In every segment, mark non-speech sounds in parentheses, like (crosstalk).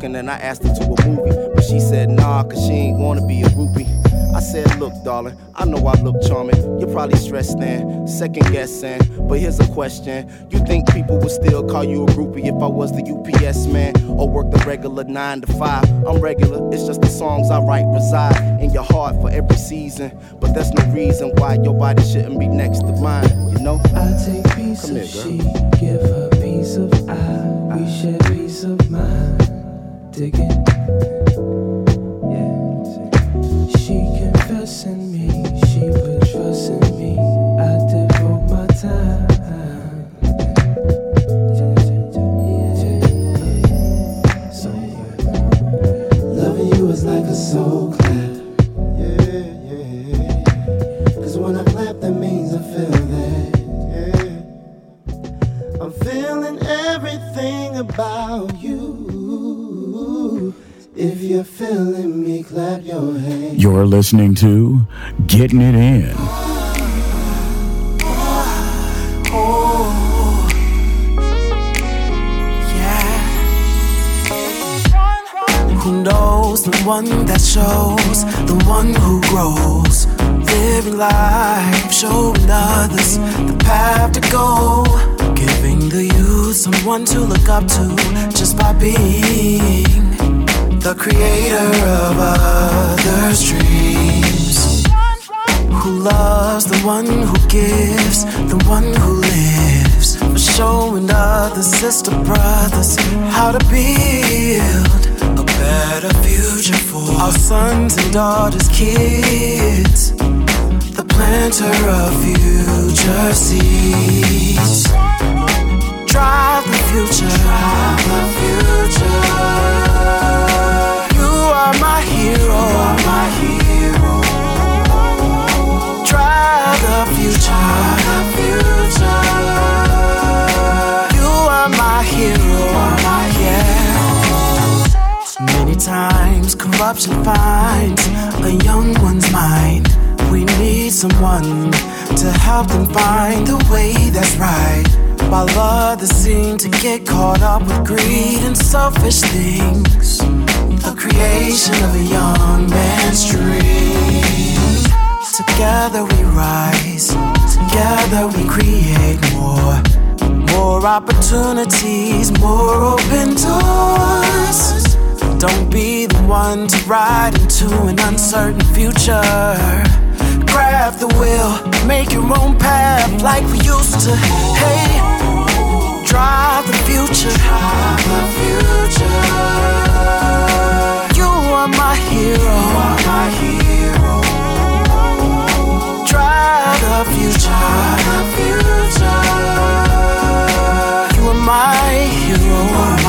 talking and I asked her to a movie. But she said, nah, cause she ain't wanna be a groupie. I said, look, darling, I know I look charming. You're probably stressed then, second guessing. But here's a question You think people would still call you a groupie if I was the UPS man? Or work the regular 9 to 5? I'm regular, it's just the songs I write reside in your heart for every season. But that's no reason why your body shouldn't be next to mine, you know? I take piece Come of here, she, give her piece of I. We share peace of mind. Digging. Listening to Getting It In. Who knows the one that shows, the one who grows, living life, showing others the path to go, giving the youth someone to look up to just by being the creator of others' dreams. Who loves the one who gives, the one who lives, for showing others, sister brothers, how to build a better future for our sons and daughters, kids. The planter of future seeds. Drive the future. Drive the future. Are my hero. Hero. Drive the future. You are my hero. Yeah. Many times corruption finds a young one's mind. We need someone to help them find the way that's right. While others seem to get caught up with greed and selfish things. The creation of a young man's dream. Together we rise, together we create more. More opportunities, more open doors. Don't be the one to ride into an uncertain future. Grab the wheel, make your own path like we used to. Hey, drive the future. Drive the future. You are my hero. You are my hero. Drive the future. Drive the future. You are my hero.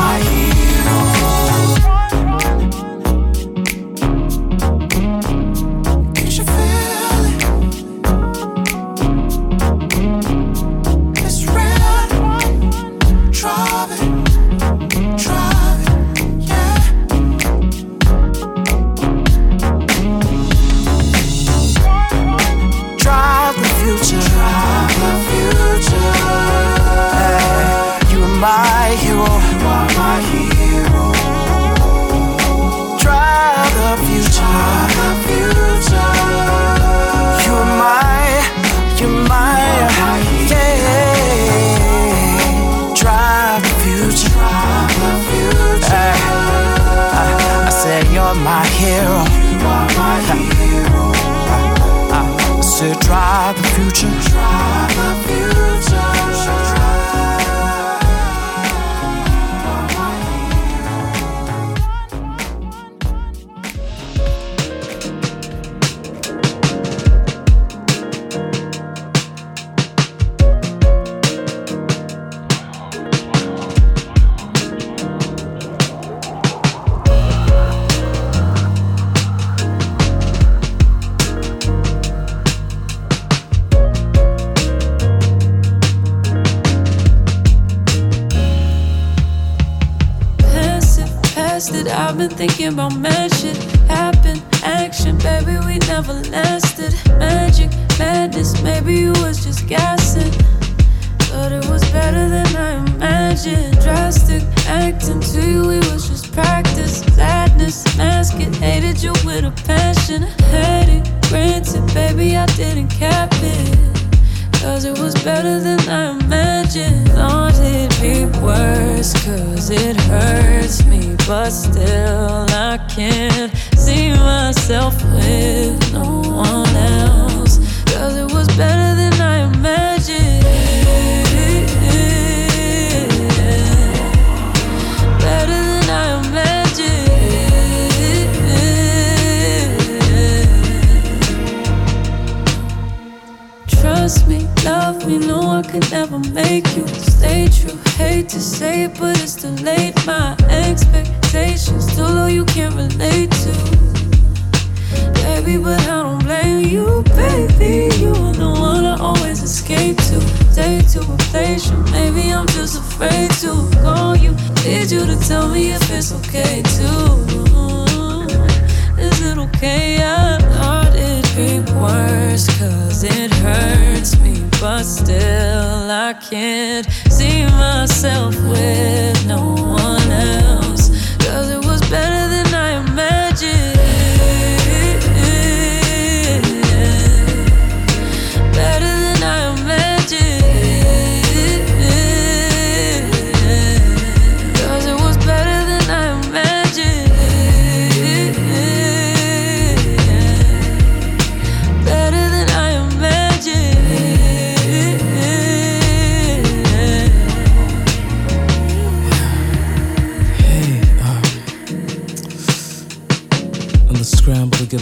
But still, I can't see myself with no one else. Cause it was better than I imagined. Better than I imagined. Trust me, love me, no I could never make you stay true. Hate to say it, but it's too late. My expectations too low, you can't relate to. Baby, but I don't blame you, baby. You are the one I always escape to. Take to replace you. Maybe I'm just afraid to call you. Need you to tell me if it's okay too. Is it okay? I thought it'd be worse, cause it hurts me. But still, I can't see myself with no one else.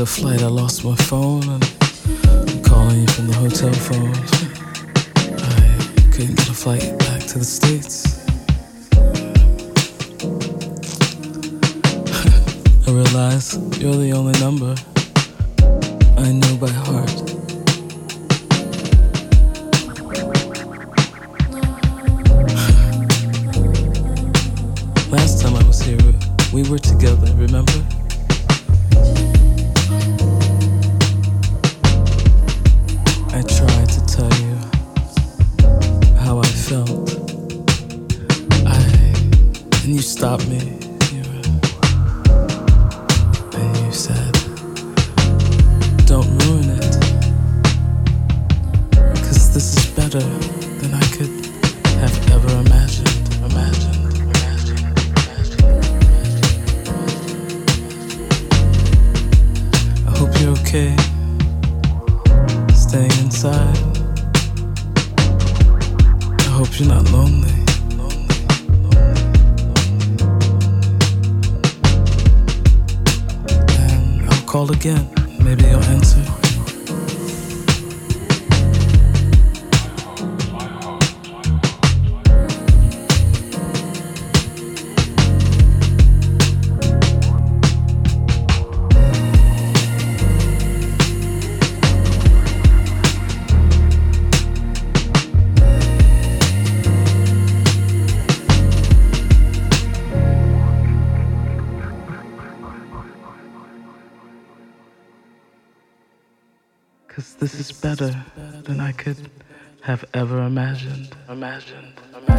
A flight, I lost my phone and I'm calling you from the hotel phone. I couldn't get a flight back to the States. (laughs) I realize you're the only number I know by heart. (laughs) Last time I was here, we were together, remember? Imagined. Imagined.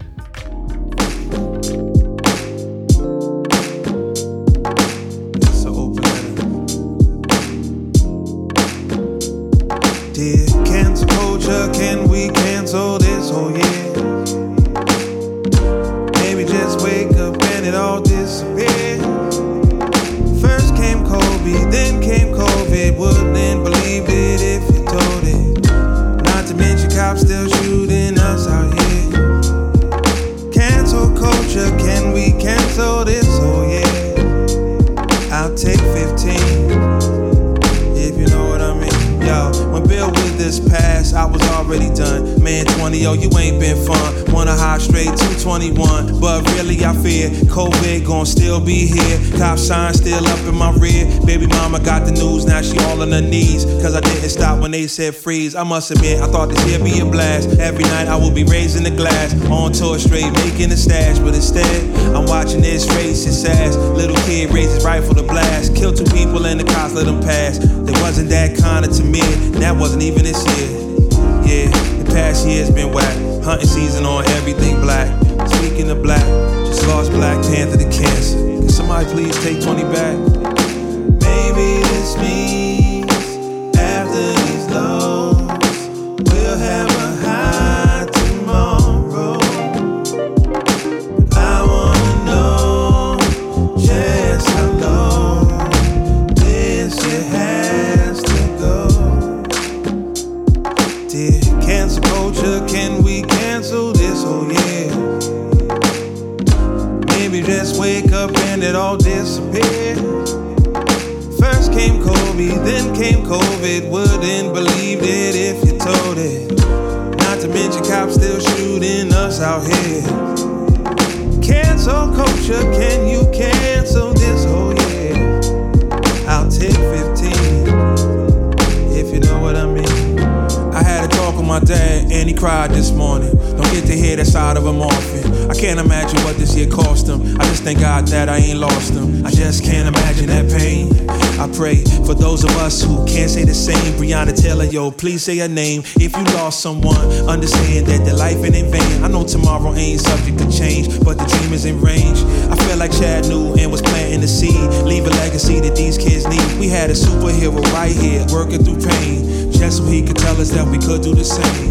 When they said freeze. I must admit, I thought this year be a blast. Every night I will be raising the glass, on tour straight, making a stash. But instead, I'm watching this race, it's ass. Little kid raises rifle to blast. Kill two people and the cops let them pass. They wasn't that kinda to me, that wasn't even this year. Yeah, the past year's been whack. Hunting season on everything black. Speaking of black, just lost Black Panther to cancer. Can somebody please take 20 back? Yo, please say her name. If you lost someone, understand that their life ain't in vain. I know tomorrow ain't subject to change, but the dream is in range. I feel like Chad knew and was planting the seed. Leave a legacy that these kids need. We had a superhero right here, working through pain, just so he could tell us that we could do the same.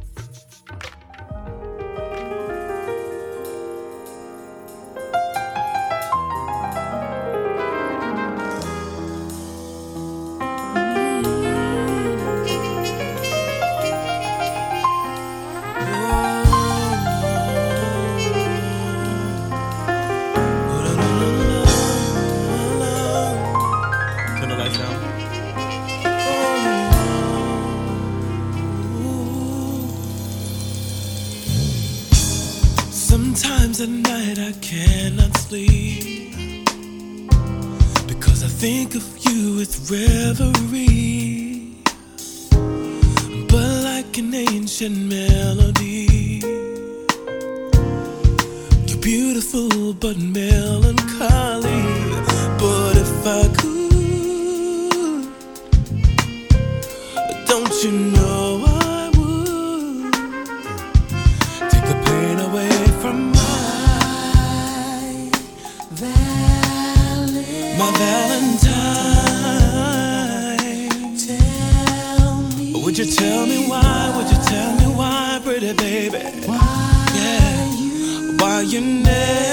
Sometimes at night I cannot sleep because I think of you, with reverie. But like an ancient melody, you're beautiful but melancholy. But if I could, don't you know? millionaire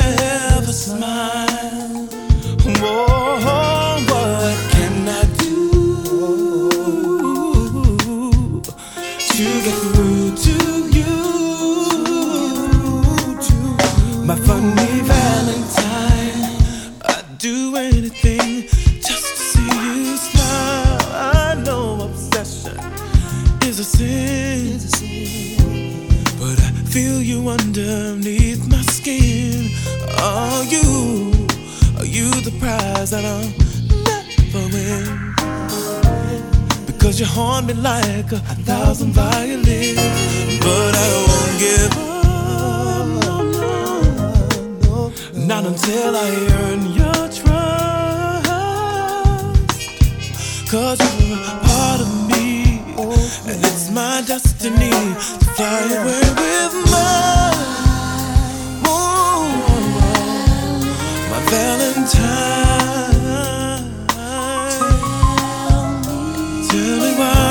realize that I'm never in. Because you haunt me like a thousand violins. But I won't give up. No, no, no, Not until I earn your trust. Cause you're a part of me. And it's my destiny to fly away with my. Valentine. Tell me, tell me why.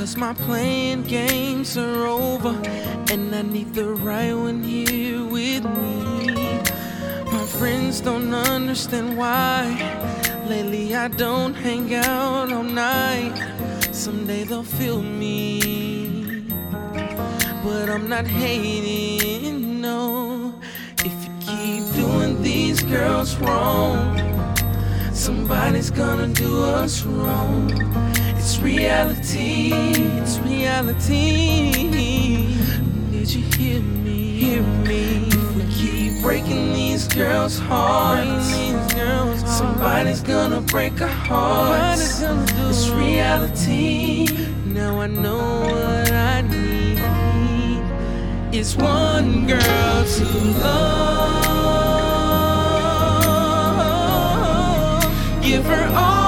Cause my playing games are over. And I need the right one here with me. Friends don't understand why. Lately I don't hang out all night. Someday they'll feel me. But I'm not hating, no. If you keep doing these girls wrong, somebody's gonna do us wrong. It's reality, it's reality. Did you hear me? Hear me. If we keep breaking these girls' hearts, somebody's gonna break our hearts. It's reality. Now I know what I need. It's one girl to love. Give her all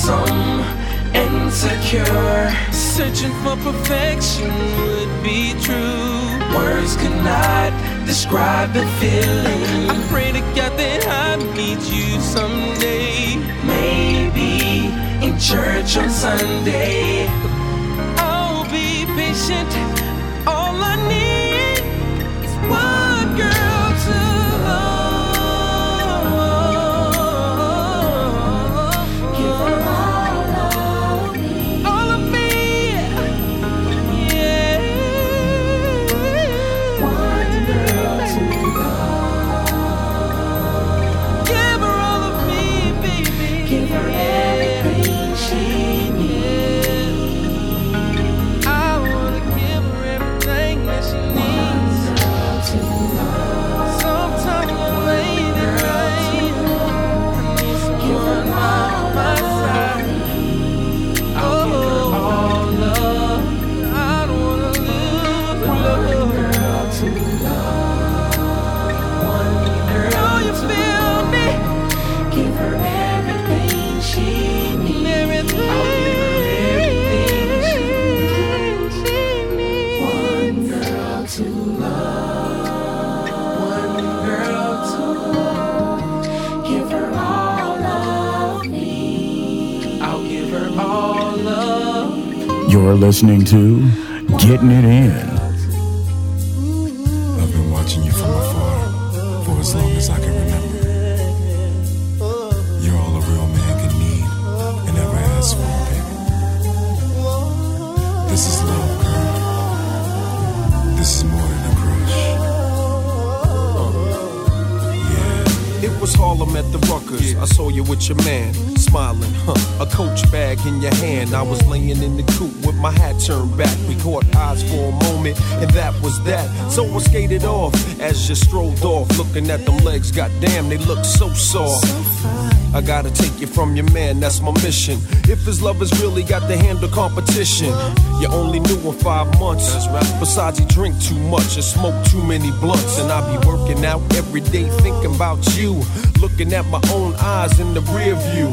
awesome insecure. Searching for perfection would be true. Words could not describe the feeling. I pray to God that I meet you someday. Maybe in church on Sunday. I'll be patient. You're listening to Getting It In. I've been watching you from afar for as long as I can remember. You're all a real man can need and ever ask for, baby. This is love, girl. This is more than a crush. Yeah. It was Harlem at the Ruckers. I saw you with your man, bag in your hand. I was laying in the coop with my hat turned back. We caught eyes for a moment, and that was that. So I skated off as you strolled off, looking at them legs. Goddamn, they look so soft. I gotta take you from your man, that's my mission. If his love has really got to handle competition, you only knew him five months. Besides, he drink too much and smoke too many blunts. And I be working out every day thinking about you. Looking at my own eyes in the rear view.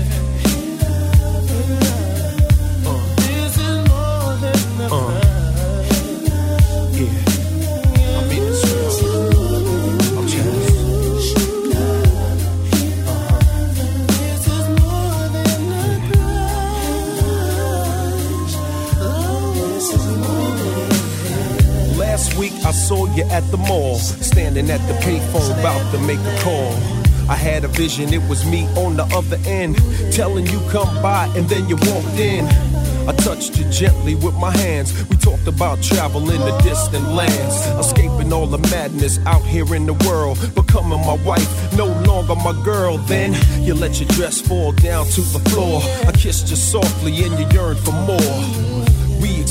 At the mall, standing at the payphone about to make a call. I had a vision, it was me on the other end, telling you come by, and then you walked in. I touched you gently with my hands. We talked about traveling to distant lands, escaping all the madness out here in the world, becoming my wife, no longer my girl. Then you let your dress fall down to the floor. I kissed you softly, and you yearned for more.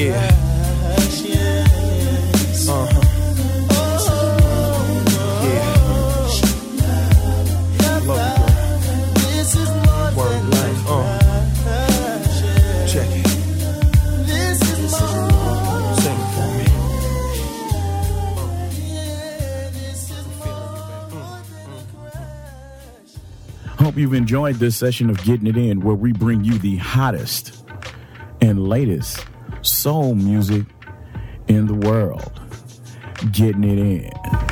Yeah. Word life. Check it. Hope you've enjoyed this session of Getting It In, where we bring you the hottest and latest soul music in the world. Getting it in.